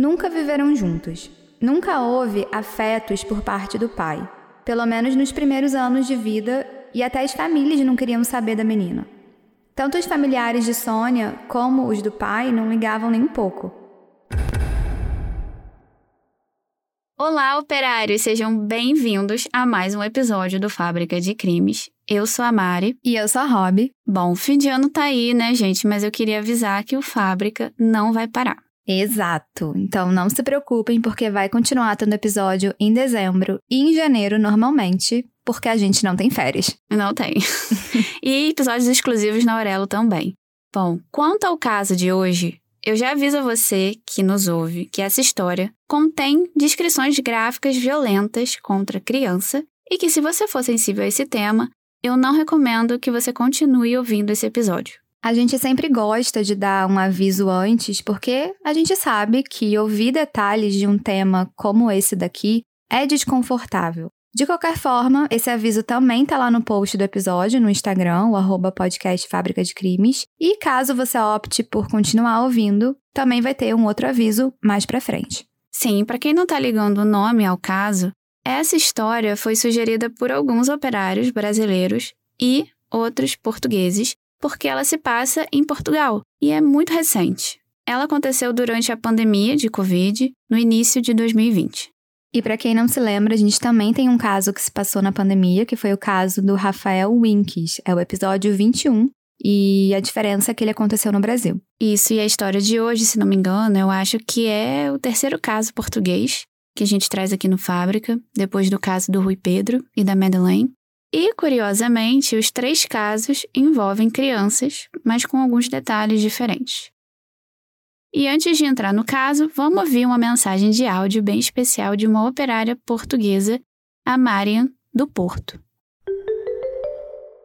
Nunca viveram juntos. Nunca houve afetos por parte do pai, pelo menos nos primeiros anos de vida, e até as famílias não queriam saber da menina. Tanto os familiares de Sônia como os do pai não ligavam nem um pouco. Olá, operários! Sejam bem-vindos a mais um episódio do Fábrica de Crimes. Eu sou a Mari. E eu sou a Rob. Bom, o fim de ano tá aí, né, gente? Mas eu queria avisar que o Fábrica não vai parar. Exato. Então não se preocupem, porque vai continuar tendo episódio em dezembro e em janeiro normalmente, porque a gente não tem férias. Não tem. e episódios exclusivos na Aurelo também. Bom, quanto ao caso de hoje, eu já aviso a você que nos ouve que essa história contém descrições gráficas violentas contra criança e que, se você for sensível a esse tema, eu não recomendo que você continue ouvindo esse episódio. A gente sempre gosta de dar um aviso antes, porque a gente sabe que ouvir detalhes de um tema como esse daqui é desconfortável. De qualquer forma, esse aviso também tá lá no post do episódio, no Instagram, o arroba podcast Fábrica de Crimes. E caso você opte por continuar ouvindo, também vai ter um outro aviso mais pra frente. Sim, para quem não tá ligando o nome ao caso, essa história foi sugerida por alguns operários brasileiros e outros portugueses, porque ela se passa em Portugal e é muito recente. Ela aconteceu durante a pandemia de Covid, no início de 2020. E para quem não se lembra, a gente também tem um caso que se passou na pandemia, que foi o caso do Rafael Winks. É o episódio 21, e a diferença é que ele aconteceu no Brasil. Isso, e a história de hoje, se não me engano, eu acho que é o terceiro caso português que a gente traz aqui no Fábrica, depois do caso do Rui Pedro e da Madeleine. E, curiosamente, os três casos envolvem crianças, mas com alguns detalhes diferentes. E antes de entrar no caso, vamos ouvir uma mensagem de áudio bem especial de uma operária portuguesa, a Marian, do Porto.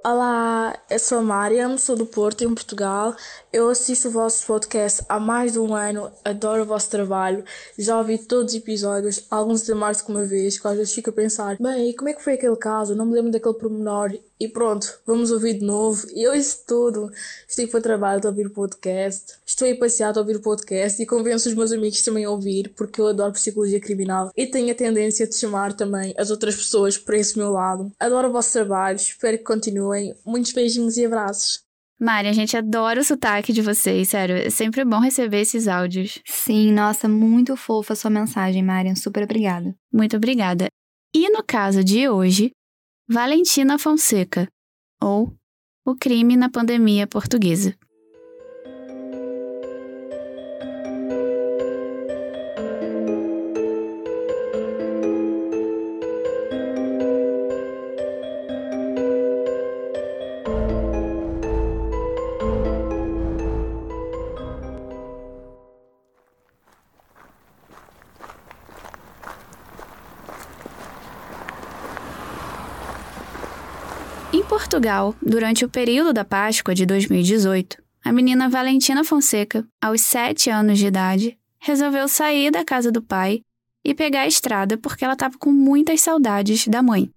Olá, eu sou a Mariam, sou do Porto, em Portugal. Eu assisto o vosso podcast há mais de um ano, adoro o vosso trabalho. Já ouvi todos os episódios, alguns até mais que uma vez, que às vezes fico a pensar, bem, como é que foi aquele caso? Não me lembro daquele pormenor. E pronto, vamos ouvir de novo. E eu isso tudo. Estou para o trabalho a ouvir o podcast. Estou aí passeado a ouvir o podcast e convenço os meus amigos também a ouvir, porque eu adoro psicologia criminal e tenho a tendência de chamar também as outras pessoas para esse meu lado. Adoro o vosso trabalho, espero que continuem. Muitos beijinhos e abraços. Mari, a gente adora o sotaque de vocês, sério. É sempre bom receber esses áudios. Sim, nossa, muito fofa a sua mensagem, Marian. Super obrigada. Muito obrigada. E no caso de hoje, Valentina Fonseca, ou O Crime na Pandemia Portuguesa. Em Portugal, durante o período da Páscoa de 2018, a menina Valentina Fonseca, aos 7 anos de idade, resolveu sair da casa do pai e pegar a estrada porque ela estava com muitas saudades da mãe.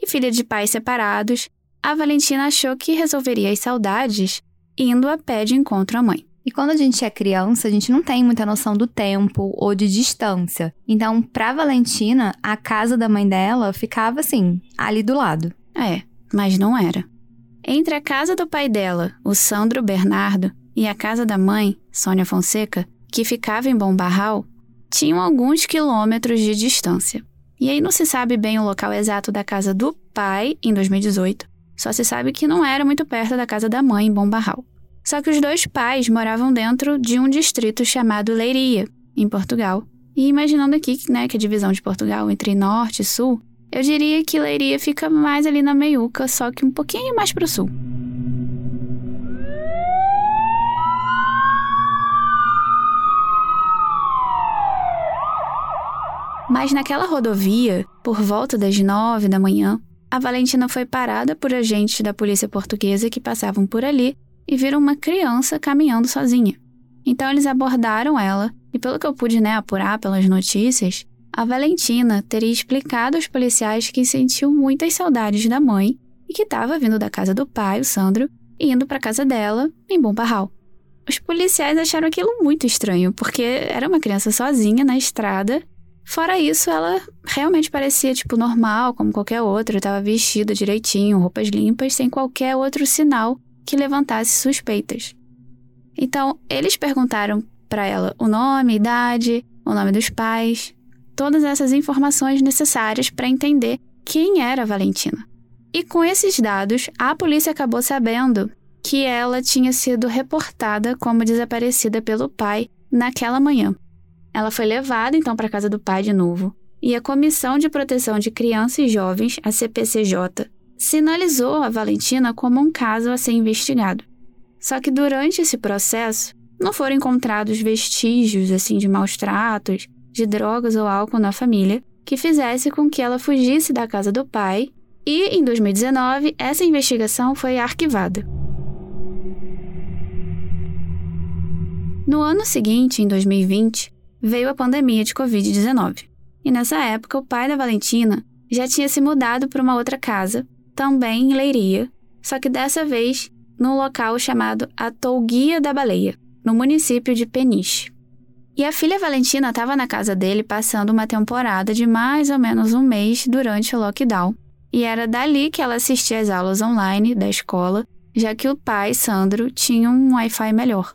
E filha de pais separados, a Valentina achou que resolveria as saudades indo a pé de encontro à mãe. E quando a gente é criança, a gente não tem muita noção do tempo ou de distância. Então, para Valentina, a casa da mãe dela ficava assim, ali do lado. É, mas não era. Entre a casa do pai dela, o Sandro Bernardo, e a casa da mãe, Sônia Fonseca, que ficava em Bom Barral, tinham alguns quilômetros de distância. E aí não se sabe bem o local exato da casa do pai em 2018, só se sabe que não era muito perto da casa da mãe em Bom Barral. Só que os dois pais moravam dentro de um distrito chamado Leiria, em Portugal. E imaginando aqui né, que a divisão de Portugal entre norte e sul eu diria que Leiria fica mais ali na meiuca, só que um pouquinho mais para o sul. Mas naquela rodovia, por volta das nove da manhã, a Valentina foi parada por agentes da polícia portuguesa que passavam por ali e viram uma criança caminhando sozinha. Então eles abordaram ela e, pelo que eu pude né, apurar pelas notícias, a Valentina teria explicado aos policiais que sentiu muitas saudades da mãe e que estava vindo da casa do pai, o Sandro, e indo para casa dela, em Bom Barral. Os policiais acharam aquilo muito estranho, porque era uma criança sozinha na estrada. Fora isso, ela realmente parecia, tipo, normal, como qualquer outra. Estava vestida direitinho, roupas limpas, sem qualquer outro sinal que levantasse suspeitas. Então, eles perguntaram para ela o nome, idade, o nome dos pais, todas essas informações necessárias para entender quem era Valentina. E com esses dados, a polícia acabou sabendo que ela tinha sido reportada como desaparecida pelo pai naquela manhã. Ela foi levada então para casa do pai de novo, e a Comissão de Proteção de Crianças e Jovens, a CPCJ, sinalizou a Valentina como um caso a ser investigado. Só que durante esse processo, não foram encontrados vestígios assim de maus tratos, de drogas ou álcool na família que fizesse com que ela fugisse da casa do pai, e em 2019 essa investigação foi arquivada. No ano seguinte, em 2020, veio a pandemia de Covid-19. E nessa época, o pai da Valentina já tinha se mudado para uma outra casa, também em Leiria, só que dessa vez num local chamado Atolguia da Baleia, no município de Peniche. E a filha Valentina estava na casa dele passando uma temporada de mais ou menos um mês durante o lockdown. E era dali que ela assistia às aulas online da escola, já que o pai, Sandro, tinha um Wi-Fi melhor.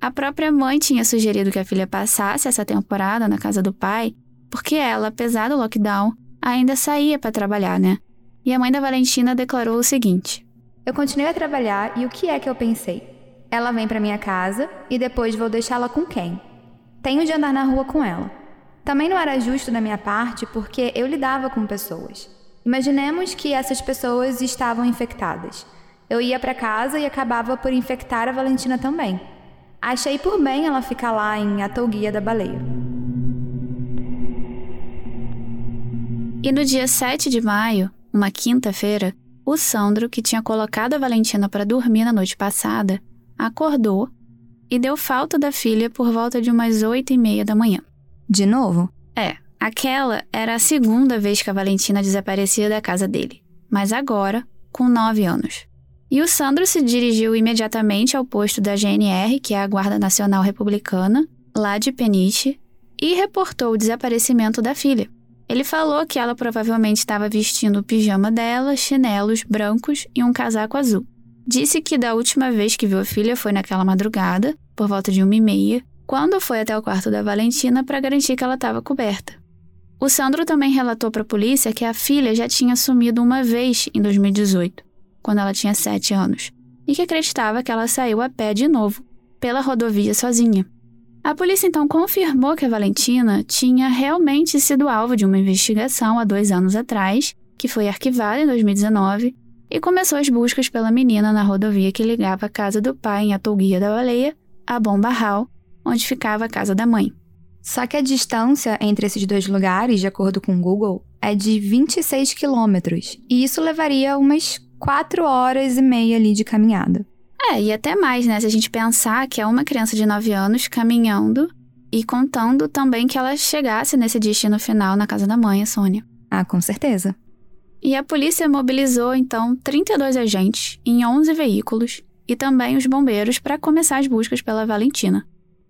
A própria mãe tinha sugerido que a filha passasse essa temporada na casa do pai, porque ela, apesar do lockdown, ainda saía para trabalhar, né? E a mãe da Valentina declarou o seguinte: Eu continuei a trabalhar e o que é que eu pensei? Ela vem para minha casa e depois vou deixá-la com quem? Tenho de andar na rua com ela. Também não era justo da minha parte porque eu lidava com pessoas. Imaginemos que essas pessoas estavam infectadas. Eu ia para casa e acabava por infectar a Valentina também. Achei por bem ela ficar lá em Atolguia da Baleia. E no dia 7 de maio, uma quinta-feira, o Sandro, que tinha colocado a Valentina para dormir na noite passada, acordou e deu falta da filha por volta de umas oito e meia da manhã. De novo? É, aquela era a segunda vez que a Valentina desaparecia da casa dele, mas agora com nove anos. E o Sandro se dirigiu imediatamente ao posto da GNR, que é a Guarda Nacional Republicana, lá de Peniche, e reportou o desaparecimento da filha. Ele falou que ela provavelmente estava vestindo o pijama dela, chinelos brancos e um casaco azul. Disse que da última vez que viu a filha foi naquela madrugada, por volta de uma e meia, quando foi até o quarto da Valentina para garantir que ela estava coberta. O Sandro também relatou para a polícia que a filha já tinha sumido uma vez em 2018 quando ela tinha 7 anos, e que acreditava que ela saiu a pé de novo, pela rodovia sozinha. A polícia então confirmou que a Valentina tinha realmente sido alvo de uma investigação há dois anos atrás, que foi arquivada em 2019, e começou as buscas pela menina na rodovia que ligava a casa do pai em Atolguia da Baleia a Bombarral, onde ficava a casa da mãe. Só que a distância entre esses dois lugares, de acordo com o Google, é de 26 quilômetros, e isso levaria umas quatro horas e meia ali de caminhada. É, e até mais, né? Se a gente pensar que é uma criança de 9 anos caminhando e contando também que ela chegasse nesse destino final na casa da mãe, a Sônia. Ah, com certeza. E a polícia mobilizou, então, 32 agentes em 11 veículos e também os bombeiros para começar as buscas pela Valentina.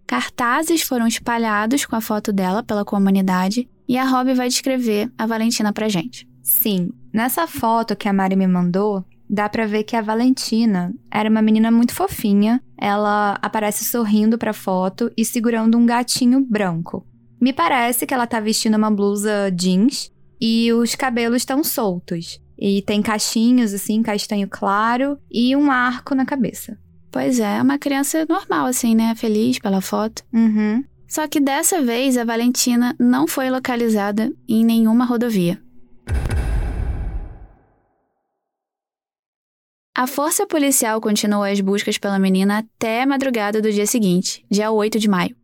Cartazes foram espalhados com a foto dela pela comunidade e a Rob vai descrever a Valentina pra gente. Sim, nessa foto que a Mari me mandou, dá pra ver que a Valentina era uma menina muito fofinha. Ela aparece sorrindo pra foto e segurando um gatinho branco. Me parece que ela tá vestindo uma blusa jeans e os cabelos estão soltos. E tem cachinhos, assim, castanho claro e um arco na cabeça. Pois é, é uma criança normal, assim, né? Feliz pela foto. Uhum. Só que dessa vez a Valentina não foi localizada em nenhuma rodovia. A força policial continuou as buscas pela menina até a madrugada do dia seguinte, dia 8 de maio.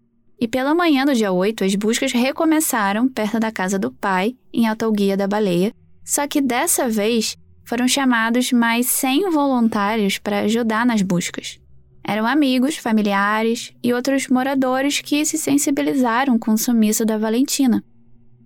E pela manhã do dia 8, as buscas recomeçaram perto da casa do pai, em Altoguia da Baleia, só que dessa vez foram chamados mais 100 voluntários para ajudar nas buscas. Eram amigos, familiares e outros moradores que se sensibilizaram com o sumiço da Valentina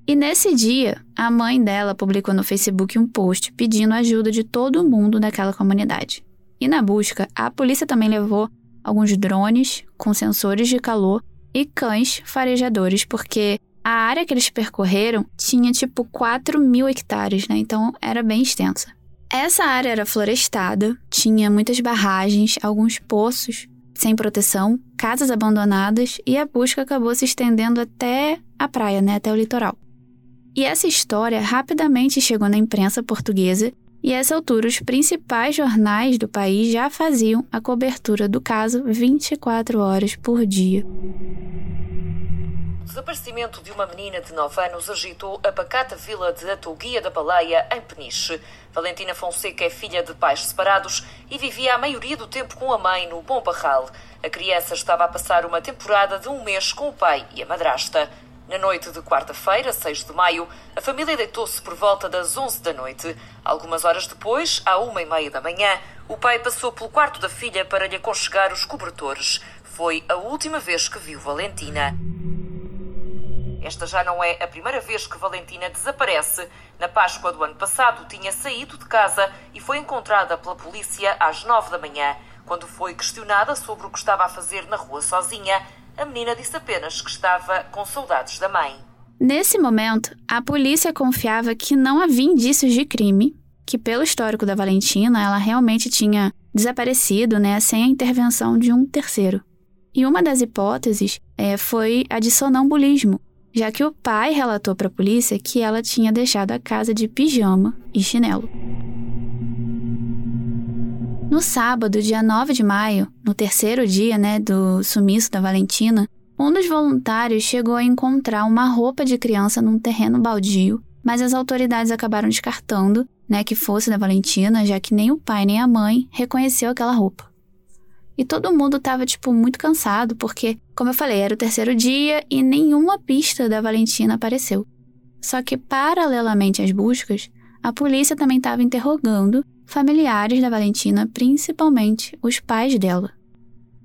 e nesse dia, a mãe dela publicou no Facebook um post pedindo ajuda de todo mundo daquela comunidade. E na busca, a polícia também levou alguns drones com sensores de calor e cães farejadores, porque a área que eles percorreram tinha tipo 4 mil hectares, né? Então era bem extensa. Essa área era florestada, tinha muitas barragens, alguns poços sem proteção, casas abandonadas e a busca acabou se estendendo até a praia, né? Até o litoral. E essa história rapidamente chegou na imprensa portuguesa e a essa altura os principais jornais do país já faziam a cobertura do caso 24 horas por dia. O desaparecimento de uma menina de 9 anos agitou a pacata vila de Atoguia da Baleia, em Peniche. Valentina Fonseca é filha de pais separados e vivia a maioria do tempo com a mãe no Bom Barral. A criança estava a passar uma temporada de um mês com o pai e a madrasta. Na noite de quarta-feira, 6 de maio, a família deitou-se por volta das 11 da noite. Algumas horas depois, à uma e meia da manhã, o pai passou pelo quarto da filha para lhe aconchegar os cobertores. Foi a última vez que viu Valentina. Esta já não é a primeira vez que Valentina desaparece. Na Páscoa do ano passado, tinha saído de casa e foi encontrada pela polícia às 9 da manhã. Quando foi questionada sobre o que estava a fazer na rua sozinha, a menina disse apenas que estava com saudades da mãe. Nesse momento, a polícia confiava que não havia indícios de crime, que pelo histórico da Valentina, ela realmente tinha desaparecido, né, sem a intervenção de um terceiro. E uma das hipóteses é, foi a de sonambulismo, já que o pai relatou para a polícia que ela tinha deixado a casa de pijama e chinelo. No sábado, dia 9 de maio, no terceiro dia né, do sumiço da Valentina, um dos voluntários chegou a encontrar uma roupa de criança num terreno baldio, mas as autoridades acabaram descartando né, que fosse da Valentina, já que nem o pai nem a mãe reconheceu aquela roupa. E todo mundo estava tipo muito cansado, porque, como eu falei, era o terceiro dia e nenhuma pista da Valentina apareceu. Só que paralelamente às buscas, a polícia também estava interrogando familiares da Valentina, principalmente os pais dela.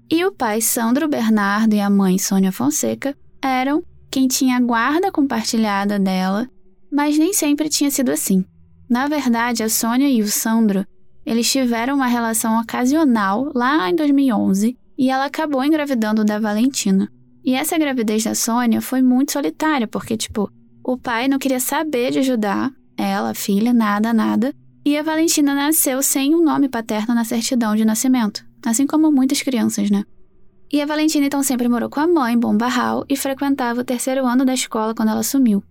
E o pai Sandro Bernardo e a mãe Sônia Fonseca eram quem tinha a guarda compartilhada dela, mas nem sempre tinha sido assim. Na verdade, a Sônia e o Sandro, eles tiveram uma relação ocasional lá em 2011 e ela acabou engravidando da Valentina. E essa gravidez da Sônia foi muito solitária, porque, tipo, o pai não queria saber de ajudar ela, a filha, nada, nada, e a Valentina nasceu sem um nome paterno na certidão de nascimento, assim como muitas crianças, né? E a Valentina então sempre morou com a mãe em Bom Barral e frequentava o terceiro ano da escola quando ela sumiu.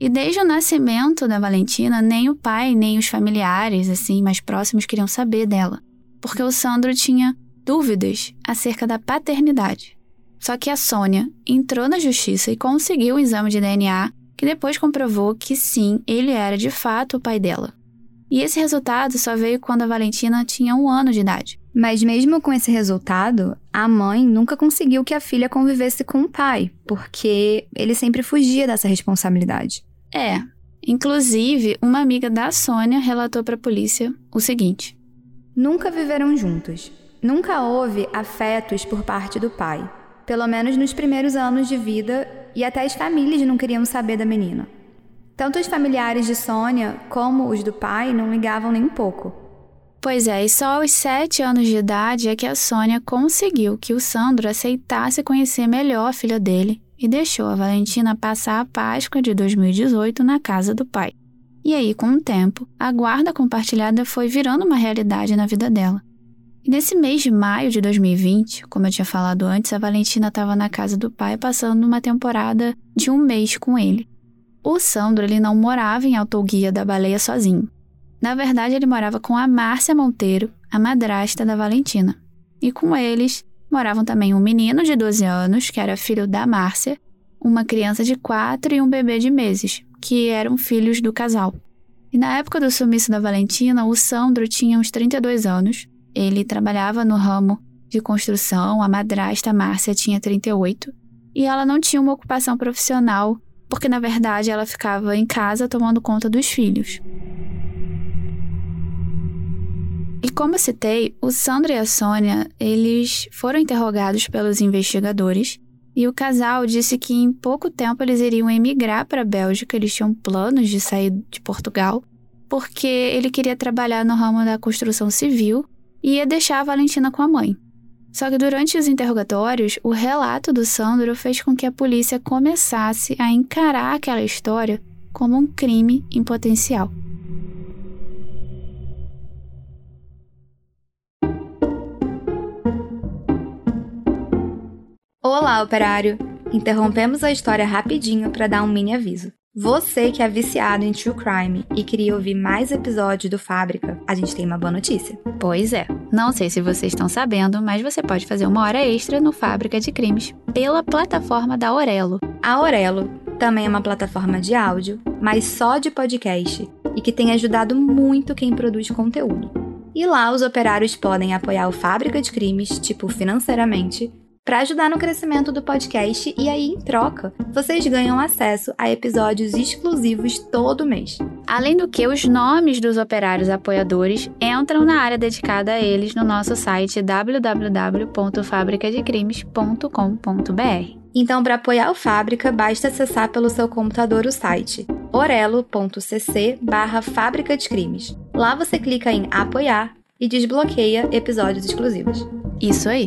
E desde o nascimento da Valentina, nem o pai, nem os familiares, assim, mais próximos queriam saber dela, porque o Sandro tinha dúvidas acerca da paternidade. Só que a Sônia entrou na justiça e conseguiu o exame de DNA, que depois comprovou que sim, ele era de fato o pai dela. E esse resultado só veio quando a Valentina tinha um ano de idade. Mas mesmo com esse resultado, a mãe nunca conseguiu que a filha convivesse com o pai, porque ele sempre fugia dessa responsabilidade. É. Inclusive, uma amiga da Sônia relatou para a polícia o seguinte: Nunca viveram juntos. Nunca houve afetos por parte do pai. Pelo menos nos primeiros anos de vida, e até as famílias não queriam saber da menina. Tanto os familiares de Sônia como os do pai não ligavam nem um pouco. Pois é, e só aos sete anos de idade é que a Sônia conseguiu que o Sandro aceitasse conhecer melhor a filha dele e deixou a Valentina passar a Páscoa de 2018 na casa do pai. E aí, com o tempo, a guarda compartilhada foi virando uma realidade na vida dela. E nesse mês de maio de 2020, como eu tinha falado antes, a Valentina estava na casa do pai passando uma temporada de um mês com ele. O Sandro ele não morava em Autoguia da Baleia sozinho. Na verdade, ele morava com a Márcia Monteiro, a madrasta da Valentina. E com eles moravam também um menino de 12 anos, que era filho da Márcia, uma criança de 4 e um bebê de meses, que eram filhos do casal. E na época do sumiço da Valentina, o Sandro tinha uns 32 anos. Ele trabalhava no ramo de construção, a madrasta Márcia tinha 38, e ela não tinha uma ocupação profissional porque na verdade ela ficava em casa tomando conta dos filhos. E como citei, o Sandro e a Sônia, eles foram interrogados pelos investigadores e o casal disse que em pouco tempo eles iriam emigrar para a Bélgica, eles tinham planos de sair de Portugal, porque ele queria trabalhar no ramo da construção civil e ia deixar a Valentina com a mãe. Só que durante os interrogatórios, o relato do Sandro fez com que a polícia começasse a encarar aquela história como um crime em potencial. Olá, operário! Interrompemos a história rapidinho para dar um mini aviso. Você que é viciado em true crime e queria ouvir mais episódios do Fábrica, a gente tem uma boa notícia. Pois é. Não sei se vocês estão sabendo, mas você pode fazer uma hora extra no Fábrica de Crimes pela plataforma da Aurelo. A Aurelo também é uma plataforma de áudio, mas só de podcast, e que tem ajudado muito quem produz conteúdo. E lá os operários podem apoiar o Fábrica de Crimes, tipo financeiramente, para ajudar no crescimento do podcast e aí, em troca, vocês ganham acesso a episódios exclusivos todo mês. Além do que, os nomes dos operários apoiadores entram na área dedicada a eles no nosso site www.fabricadecrimes.com.br. Então, para apoiar o Fábrica, basta acessar pelo seu computador o site orelo.cc barra Fábrica de Crimes. Lá você clica em apoiar e desbloqueia episódios exclusivos. Isso aí!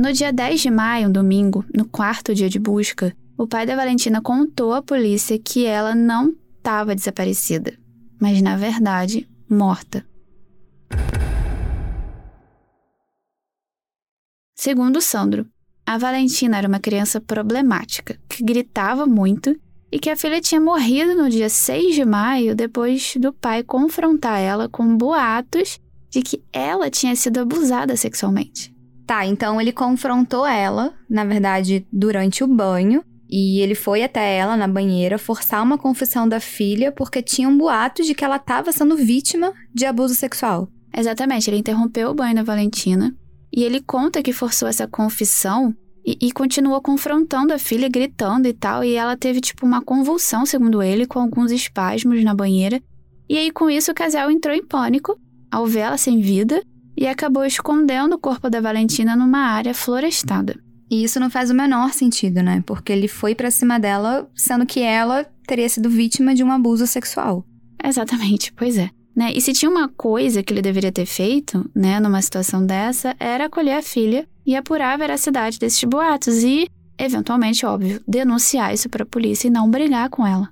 No dia 10 de maio, um domingo, no quarto dia de busca, o pai da Valentina contou à polícia que ela não estava desaparecida, mas na verdade morta. Segundo Sandro, a Valentina era uma criança problemática, que gritava muito e que a filha tinha morrido no dia 6 de maio depois do pai confrontar ela com boatos de que ela tinha sido abusada sexualmente. Tá, então ele confrontou ela, na verdade, durante o banho, e ele foi até ela na banheira forçar uma confissão da filha porque tinham boatos de que ela estava sendo vítima de abuso sexual. Exatamente, ele interrompeu o banho da Valentina e ele conta que forçou essa confissão e, e continuou confrontando a filha, gritando e tal, e ela teve tipo uma convulsão, segundo ele, com alguns espasmos na banheira. E aí com isso o casal entrou em pânico ao ver ela sem vida e acabou escondendo o corpo da Valentina numa área florestada. E isso não faz o menor sentido, né? Porque ele foi para cima dela, sendo que ela teria sido vítima de um abuso sexual. Exatamente, pois é. Né? E se tinha uma coisa que ele deveria ter feito, né, numa situação dessa, era acolher a filha e apurar a veracidade desses boatos e, eventualmente, óbvio, denunciar isso para a polícia e não brigar com ela.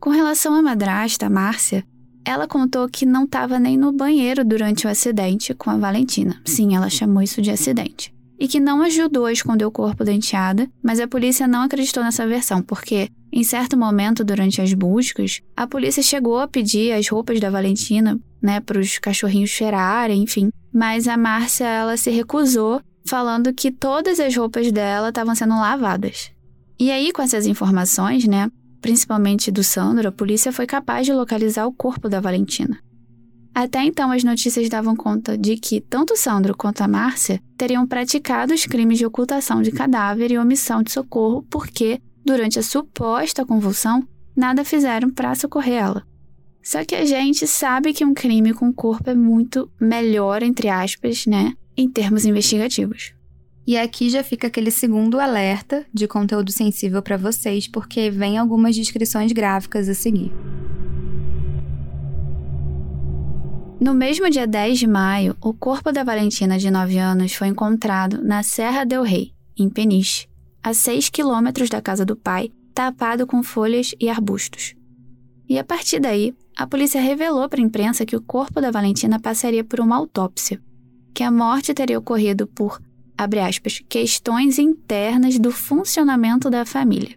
Com relação à madrasta, Márcia, ela contou que não estava nem no banheiro durante o acidente com a Valentina. Sim, ela chamou isso de acidente. E que não ajudou a esconder o corpo da enteada, mas a polícia não acreditou nessa versão, porque, em certo momento durante as buscas, a polícia chegou a pedir as roupas da Valentina, né, para os cachorrinhos cheirarem, enfim. Mas a Márcia, ela se recusou, falando que todas as roupas dela estavam sendo lavadas. E aí, com essas informações, né, principalmente do Sandro, a polícia foi capaz de localizar o corpo da Valentina. Até então, as notícias davam conta de que tanto Sandro quanto a Márcia teriam praticado os crimes de ocultação de cadáver e omissão de socorro porque, durante a suposta convulsão, nada fizeram para socorrer ela. Só que a gente sabe que um crime com corpo é muito melhor, entre aspas, né, em termos investigativos. E aqui já fica aquele segundo alerta de conteúdo sensível para vocês, porque vem algumas descrições gráficas a seguir. No mesmo dia 10 de maio, o corpo da Valentina, de 9 anos, foi encontrado na Serra del Rei, em Peniche, a 6 quilômetros da casa do pai, tapado com folhas e arbustos. E a partir daí, a polícia revelou para a imprensa que o corpo da Valentina passaria por uma autópsia, que a morte teria ocorrido por abre aspas, questões internas do funcionamento da família.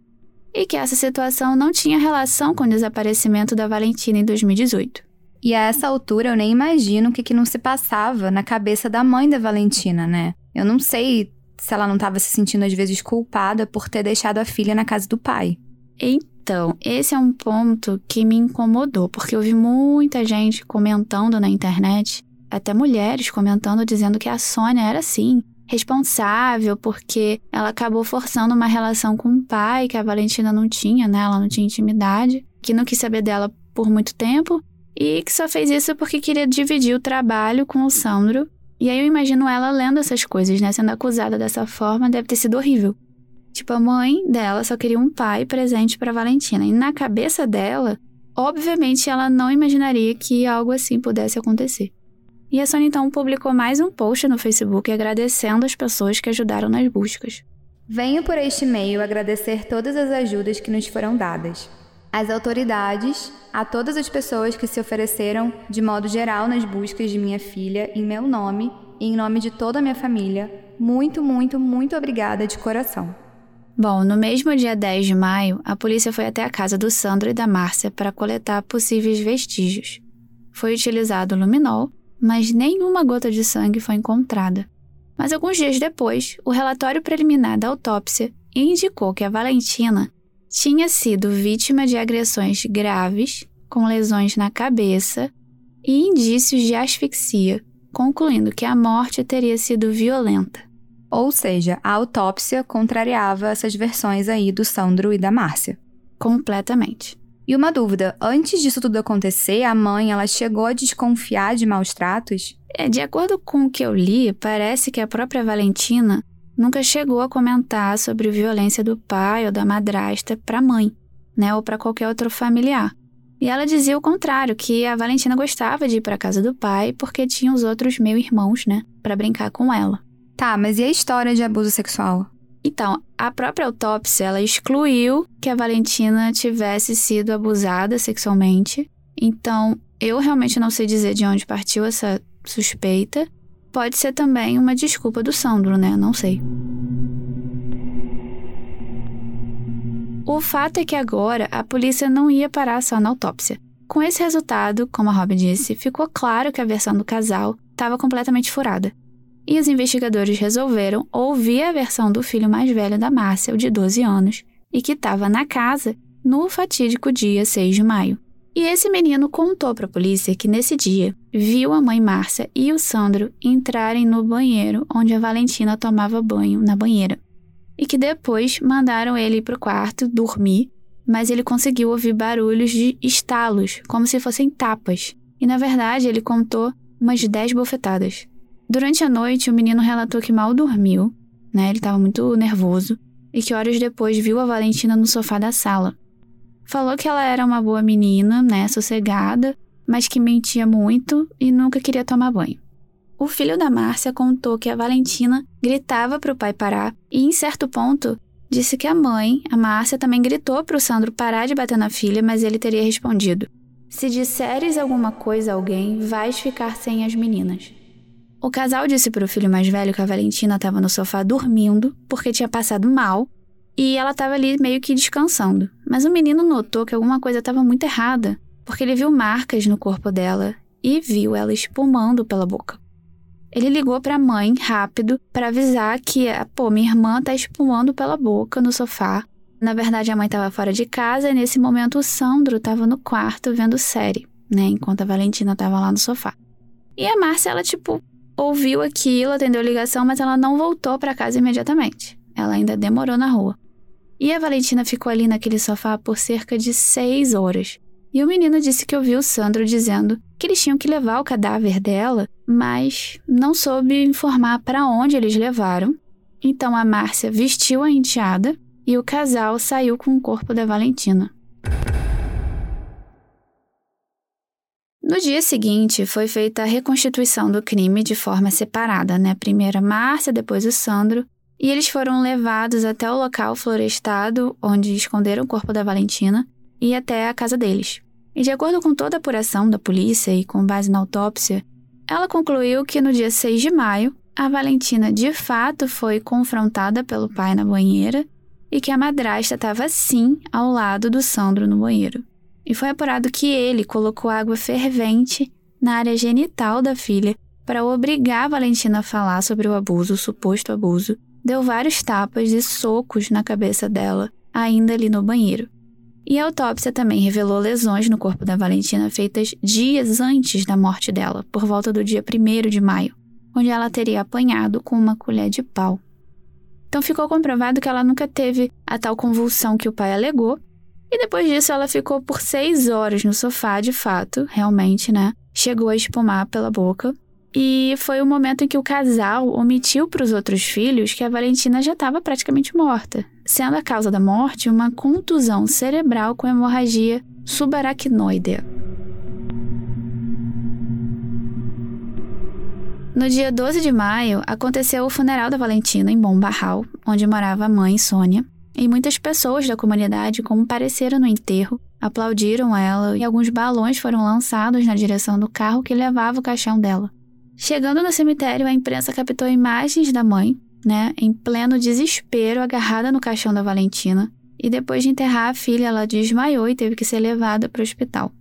E que essa situação não tinha relação com o desaparecimento da Valentina em 2018. E a essa altura eu nem imagino o que, que não se passava na cabeça da mãe da Valentina, né? Eu não sei se ela não estava se sentindo às vezes culpada por ter deixado a filha na casa do pai. Então, esse é um ponto que me incomodou, porque eu vi muita gente comentando na internet, até mulheres comentando dizendo que a Sônia era assim, responsável, porque ela acabou forçando uma relação com o pai que a Valentina não tinha, né? Ela não tinha intimidade, que não quis saber dela por muito tempo e que só fez isso porque queria dividir o trabalho com o Sandro. E aí eu imagino ela lendo essas coisas, né? Sendo acusada dessa forma, deve ter sido horrível. Tipo, a mãe dela só queria um pai presente para Valentina. E na cabeça dela, obviamente ela não imaginaria que algo assim pudesse acontecer. E a Sony então publicou mais um post no Facebook agradecendo as pessoas que ajudaram nas buscas. Venho por este meio agradecer todas as ajudas que nos foram dadas. Às autoridades, a todas as pessoas que se ofereceram de modo geral nas buscas de minha filha em meu nome e em nome de toda a minha família, muito, muito, muito obrigada de coração. Bom, no mesmo dia 10 de maio, a polícia foi até a casa do Sandro e da Márcia para coletar possíveis vestígios. Foi utilizado luminol, mas nenhuma gota de sangue foi encontrada. Mas alguns dias depois, o relatório preliminar da autópsia indicou que a Valentina tinha sido vítima de agressões graves, com lesões na cabeça e indícios de asfixia, concluindo que a morte teria sido violenta. Ou seja, a autópsia contrariava essas versões aí do Sandro e da Márcia. Completamente. E uma dúvida, antes disso tudo acontecer, a mãe, ela chegou a desconfiar de maus tratos? É, de acordo com o que eu li, parece que a própria Valentina nunca chegou a comentar sobre violência do pai ou da madrasta para a mãe, né, ou para qualquer outro familiar. E ela dizia o contrário, que a Valentina gostava de ir para casa do pai porque tinha os outros meus irmãos, né, para brincar com ela. Tá, mas e a história de abuso sexual? Então, a própria autópsia ela excluiu que a Valentina tivesse sido abusada sexualmente. Então, eu realmente não sei dizer de onde partiu essa suspeita. Pode ser também uma desculpa do Sandro, né? Não sei. O fato é que agora a polícia não ia parar só na autópsia. Com esse resultado, como a Robin disse, ficou claro que a versão do casal estava completamente furada e os investigadores resolveram ouvir a versão do filho mais velho da Márcia, de 12 anos, e que estava na casa no fatídico dia 6 de maio. E esse menino contou para a polícia que nesse dia viu a mãe Márcia e o Sandro entrarem no banheiro onde a Valentina tomava banho na banheira. E que depois mandaram ele para o quarto dormir, mas ele conseguiu ouvir barulhos de estalos, como se fossem tapas. E na verdade ele contou umas 10 bofetadas. Durante a noite, o menino relatou que mal dormiu, né? Ele estava muito nervoso e que horas depois viu a Valentina no sofá da sala. Falou que ela era uma boa menina, né, sossegada, mas que mentia muito e nunca queria tomar banho. O filho da Márcia contou que a Valentina gritava para o pai parar e, em certo ponto, disse que a mãe, a Márcia, também gritou para o Sandro parar de bater na filha, mas ele teria respondido: Se disseres alguma coisa a alguém, vais ficar sem as meninas. O casal disse para o filho mais velho que a Valentina estava no sofá dormindo porque tinha passado mal e ela estava ali meio que descansando. Mas o menino notou que alguma coisa estava muito errada, porque ele viu marcas no corpo dela e viu ela espumando pela boca. Ele ligou para a mãe rápido para avisar que, pô, minha irmã tá espumando pela boca no sofá. Na verdade, a mãe estava fora de casa e nesse momento o Sandro estava no quarto vendo série, né, enquanto a Valentina estava lá no sofá. E a Márcia, ela tipo, ouviu aquilo, atendeu a ligação, mas ela não voltou para casa imediatamente. Ela ainda demorou na rua. E a Valentina ficou ali naquele sofá por cerca de seis horas. E o menino disse que ouviu o Sandro dizendo que eles tinham que levar o cadáver dela, mas não soube informar para onde eles levaram. Então a Márcia vestiu a enteada e o casal saiu com o corpo da Valentina. No dia seguinte, foi feita a reconstituição do crime de forma separada, né? Primeiro a Márcia, depois o Sandro, e eles foram levados até o local florestado onde esconderam o corpo da Valentina e até a casa deles. E de acordo com toda a apuração da polícia e com base na autópsia, ela concluiu que no dia 6 de maio, a Valentina de fato foi confrontada pelo pai na banheira e que a madrasta estava sim ao lado do Sandro no banheiro e foi apurado que ele colocou água fervente na área genital da filha para obrigar Valentina a falar sobre o abuso, o suposto abuso. Deu vários tapas e socos na cabeça dela, ainda ali no banheiro. E a autópsia também revelou lesões no corpo da Valentina feitas dias antes da morte dela, por volta do dia 1 de maio, onde ela teria apanhado com uma colher de pau. Então ficou comprovado que ela nunca teve a tal convulsão que o pai alegou e depois disso, ela ficou por seis horas no sofá, de fato, realmente, né? Chegou a espumar pela boca. E foi o momento em que o casal omitiu para os outros filhos que a Valentina já estava praticamente morta, sendo a causa da morte uma contusão cerebral com hemorragia subaracnoidea. No dia 12 de maio, aconteceu o funeral da Valentina em Bom Barral, onde morava a mãe Sônia, e muitas pessoas da comunidade compareceram no enterro, aplaudiram ela e alguns balões foram lançados na direção do carro que levava o caixão dela. Chegando no cemitério, a imprensa captou imagens da mãe, né, em pleno desespero, agarrada no caixão da Valentina, e depois de enterrar a filha, ela desmaiou e teve que ser levada para o hospital.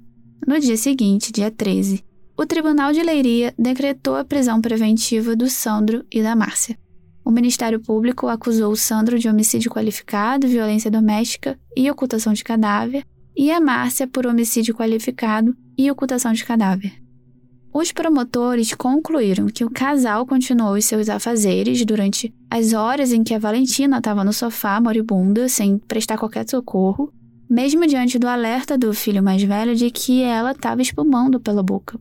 No dia seguinte, dia 13, o Tribunal de Leiria decretou a prisão preventiva do Sandro e da Márcia. O Ministério Público acusou o Sandro de homicídio qualificado, violência doméstica e ocultação de cadáver, e a Márcia por homicídio qualificado e ocultação de cadáver. Os promotores concluíram que o casal continuou os seus afazeres durante as horas em que a Valentina estava no sofá moribunda, sem prestar qualquer socorro, mesmo diante do alerta do filho mais velho de que ela estava espumando pela boca.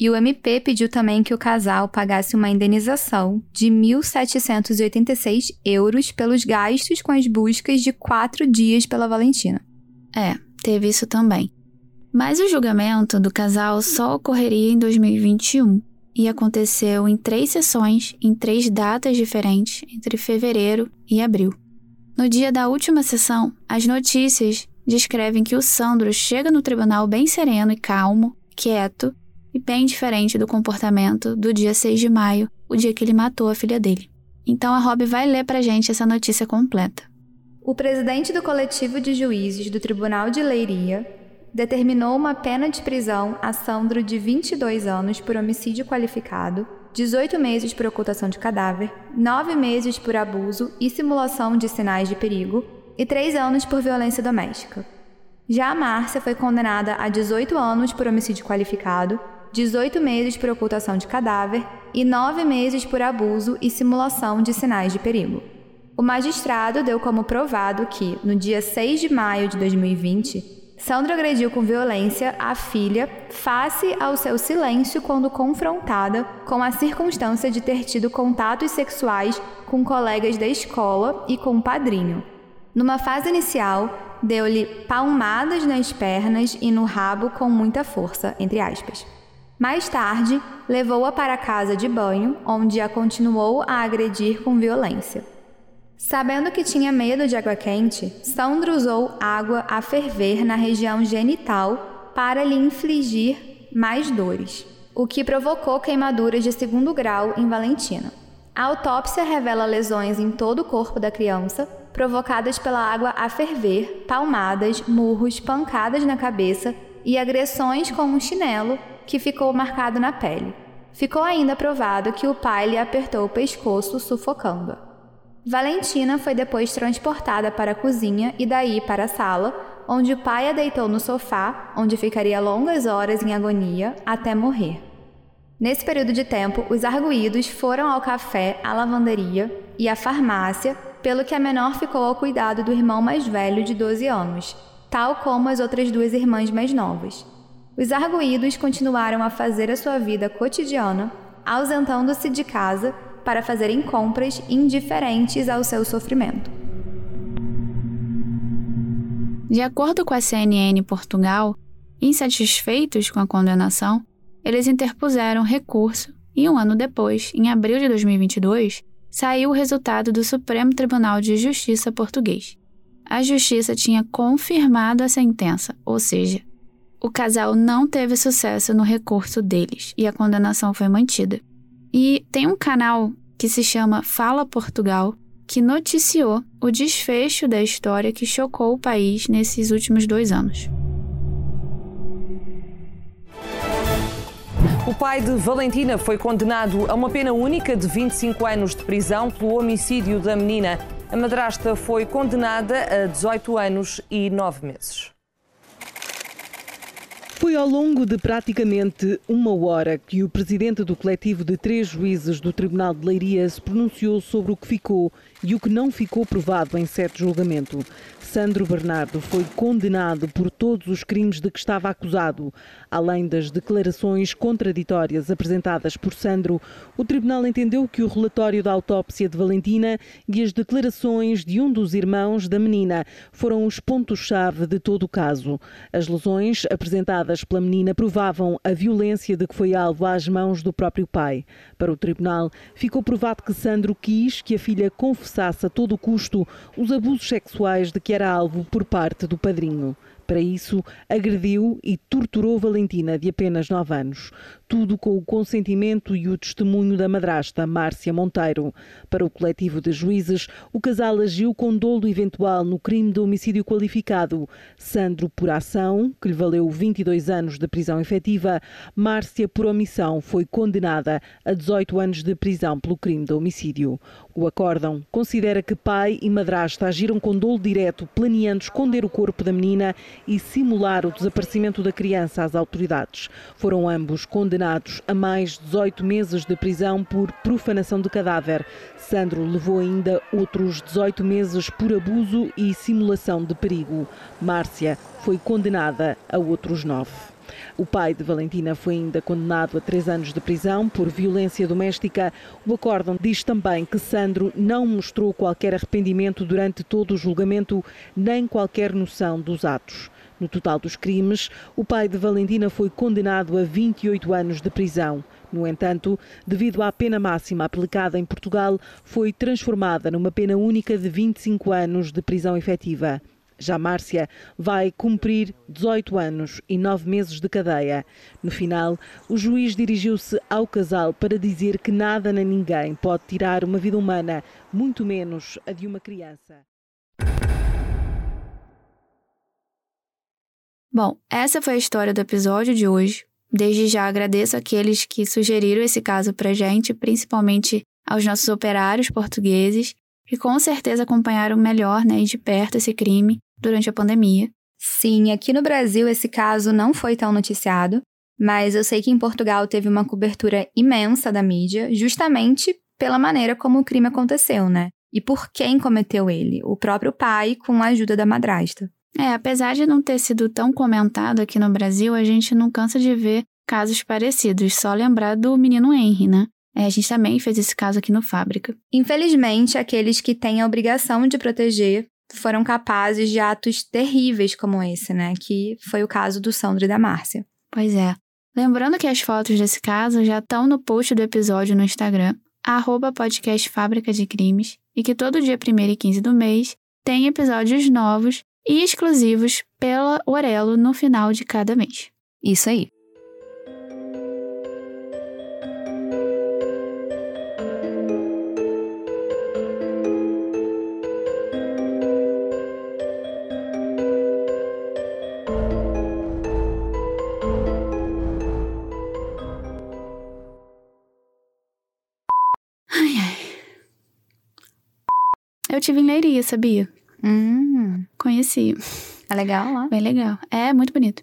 E o MP pediu também que o casal pagasse uma indenização de 1.786 euros pelos gastos com as buscas de quatro dias pela Valentina. É, teve isso também. Mas o julgamento do casal só ocorreria em 2021 e aconteceu em três sessões, em três datas diferentes, entre fevereiro e abril. No dia da última sessão, as notícias descrevem que o Sandro chega no tribunal bem sereno e calmo, quieto e bem diferente do comportamento do dia 6 de maio, o dia que ele matou a filha dele. Então a Rob vai ler pra gente essa notícia completa. O presidente do coletivo de juízes do Tribunal de Leiria determinou uma pena de prisão a Sandro de 22 anos por homicídio qualificado, 18 meses por ocultação de cadáver, 9 meses por abuso e simulação de sinais de perigo e 3 anos por violência doméstica. Já a Márcia foi condenada a 18 anos por homicídio qualificado, 18 meses por ocultação de cadáver e 9 meses por abuso e simulação de sinais de perigo. O magistrado deu como provado que, no dia 6 de maio de 2020, Sandra agrediu com violência a filha face ao seu silêncio quando confrontada com a circunstância de ter tido contatos sexuais com colegas da escola e com o padrinho. Numa fase inicial, deu-lhe palmadas nas pernas e no rabo com muita força, entre aspas. Mais tarde, levou-a para a casa de banho, onde a continuou a agredir com violência. Sabendo que tinha medo de água quente, Sandro usou água a ferver na região genital para lhe infligir mais dores, o que provocou queimaduras de segundo grau em Valentina. A autópsia revela lesões em todo o corpo da criança, provocadas pela água a ferver, palmadas, murros, pancadas na cabeça e agressões com um chinelo que ficou marcado na pele. Ficou ainda provado que o pai lhe apertou o pescoço, sufocando-a. Valentina foi depois transportada para a cozinha e daí para a sala, onde o pai a deitou no sofá, onde ficaria longas horas em agonia até morrer. Nesse período de tempo, os arguídos foram ao café, à lavanderia e à farmácia, pelo que a menor ficou ao cuidado do irmão mais velho de 12 anos, tal como as outras duas irmãs mais novas. Os arguídos continuaram a fazer a sua vida cotidiana, ausentando-se de casa para fazerem compras indiferentes ao seu sofrimento. De acordo com a CNN Portugal, insatisfeitos com a condenação, eles interpuseram recurso e um ano depois, em abril de 2022, saiu o resultado do Supremo Tribunal de Justiça português. A justiça tinha confirmado a sentença, ou seja, o casal não teve sucesso no recurso deles e a condenação foi mantida. E tem um canal que se chama Fala Portugal, que noticiou o desfecho da história que chocou o país nesses últimos dois anos. O pai de Valentina foi condenado a uma pena única de 25 anos de prisão pelo homicídio da menina. A madrasta foi condenada a 18 anos e 9 meses. Foi ao longo de praticamente uma hora que o presidente do coletivo de três juízes do Tribunal de Leiria se pronunciou sobre o que ficou e o que não ficou provado em certo julgamento. Sandro Bernardo foi condenado por todos os crimes de que estava acusado. Além das declarações contraditórias apresentadas por Sandro, o tribunal entendeu que o relatório da autópsia de Valentina e as declarações de um dos irmãos da menina foram os pontos-chave de todo o caso. As lesões apresentadas pela menina provavam a violência de que foi alvo às mãos do próprio pai. Para o tribunal, ficou provado que Sandro quis que a filha confessasse a todo custo os abusos sexuais de que era era alvo por parte do padrinho. Para isso, agrediu e torturou Valentina, de apenas 9 anos. Tudo com o consentimento e o testemunho da madrasta, Márcia Monteiro. Para o coletivo de juízes, o casal agiu com dolo eventual no crime de homicídio qualificado. Sandro por ação, que lhe valeu 22 anos de prisão efetiva. Márcia por omissão foi condenada a 18 anos de prisão pelo crime de homicídio. O acórdão considera que pai e madrasta agiram com dolo direto, planeando esconder o corpo da menina e simular o desaparecimento da criança às autoridades. Foram ambos condenados a mais 18 meses de prisão por profanação de cadáver. Sandro levou ainda outros 18 meses por abuso e simulação de perigo. Márcia foi condenada a outros nove. O pai de Valentina foi ainda condenado a três anos de prisão por violência doméstica. O acórdão diz também que Sandro não mostrou qualquer arrependimento durante todo o julgamento, nem qualquer noção dos atos. No total dos crimes, o pai de Valentina foi condenado a 28 anos de prisão. No entanto, devido à pena máxima aplicada em Portugal, foi transformada numa pena única de 25 anos de prisão efetiva. Já Márcia vai cumprir 18 anos e 9 meses de cadeia. No final, o juiz dirigiu-se ao casal para dizer que nada nem ninguém pode tirar uma vida humana, muito menos a de uma criança. Bom, essa foi a história do episódio de hoje. Desde já agradeço aqueles que sugeriram esse caso pra gente, principalmente aos nossos operários portugueses, que com certeza acompanharam melhor né, e de perto esse crime durante a pandemia. Sim, aqui no Brasil esse caso não foi tão noticiado, mas eu sei que em Portugal teve uma cobertura imensa da mídia, justamente pela maneira como o crime aconteceu, né? E por quem cometeu ele, o próprio pai com a ajuda da madrasta. É, apesar de não ter sido tão comentado aqui no Brasil, a gente não cansa de ver casos parecidos, só lembrar do menino Henry, né? É, a gente também fez esse caso aqui no Fábrica. Infelizmente, aqueles que têm a obrigação de proteger foram capazes de atos terríveis como esse, né? Que foi o caso do Sandro e da Márcia. Pois é. Lembrando que as fotos desse caso já estão no post do episódio no Instagram, arroba podcast Fábrica de Crimes, e que todo dia 1 e 15 do mês tem episódios novos e exclusivos pela Orelo no final de cada mês. Isso aí. Ai, ai. Eu tive em Leiria, sabia? Hum, Conheci. é legal lá. Bem legal. É muito bonito.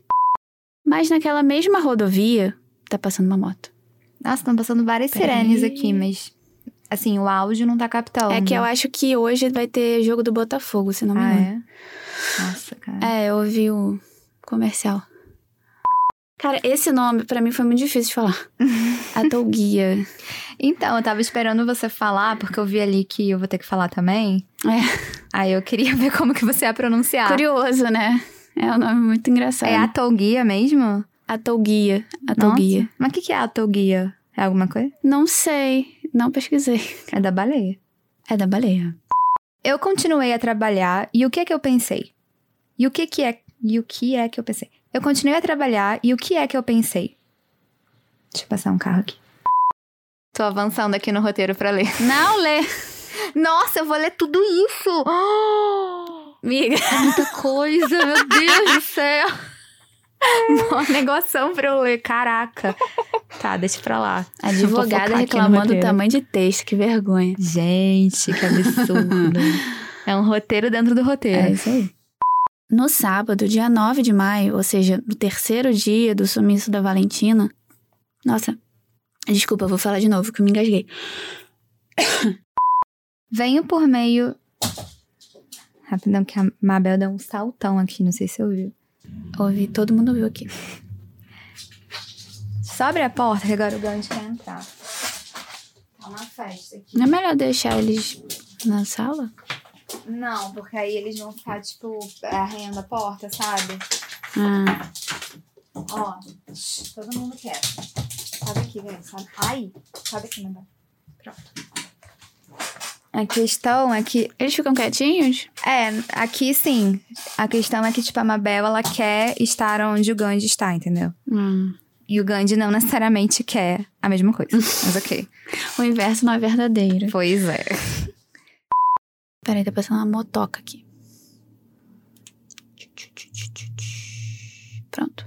Mas naquela mesma rodovia, tá passando uma moto. Nossa, estão passando várias sirenes aqui, mas assim, o áudio não tá captando. É que eu acho que hoje vai ter jogo do Botafogo, se não me Ah, engano. é? Nossa, cara. É, eu ouvi o comercial. Cara, esse nome pra mim foi muito difícil de falar. Atolguia. Então, eu tava esperando você falar, porque eu vi ali que eu vou ter que falar também. É, Aí eu queria ver como que você ia pronunciar. curioso, né? É um nome muito engraçado. É Atolguia mesmo? Atolguia. Atolguia. Nossa. Mas o que, que é Atolguia? É alguma coisa? Não sei. Não pesquisei. É da baleia. É da baleia. Eu continuei a trabalhar e o que é que eu pensei? E o que que é? E o que é que eu pensei? Eu continuei a trabalhar e o que é que eu pensei? Deixa eu passar um carro aqui. Tô avançando aqui no roteiro pra ler. Não lê. Nossa, eu vou ler tudo isso! Amiga. É muita coisa, meu Deus do céu! Uma negação pra eu ler, caraca. Tá, deixa pra lá. Advogada reclamando do tamanho de texto. Que vergonha. Gente, que absurdo. é um roteiro dentro do roteiro. É isso aí. No sábado, dia 9 de maio, ou seja, no terceiro dia do sumiço da Valentina. Nossa, desculpa, vou falar de novo que eu me engasguei. Venho por meio. Rapidão, que a Mabel deu um saltão aqui, não sei se ouviu. Ouvi, todo mundo ouviu aqui. Sobe a porta que agora o Gandhi quer entrar. Tá uma festa aqui. Não é melhor deixar eles na sala? Não, porque aí eles vão ficar, tipo, arranhando a porta, sabe? Ah, Ó, todo mundo quer. Sobe aqui, velho. Sobe. Ai, sobe aqui, Mabel. Pronto. A questão é que eles ficam quietinhos? É, aqui sim. A questão é que, tipo, a Mabel, ela quer estar onde o Gandhi está, entendeu? Hum. E o Gandhi não necessariamente quer a mesma coisa. Mas ok. O inverso não é verdadeiro. Pois é. Peraí, tá passando uma motoca aqui. Pronto.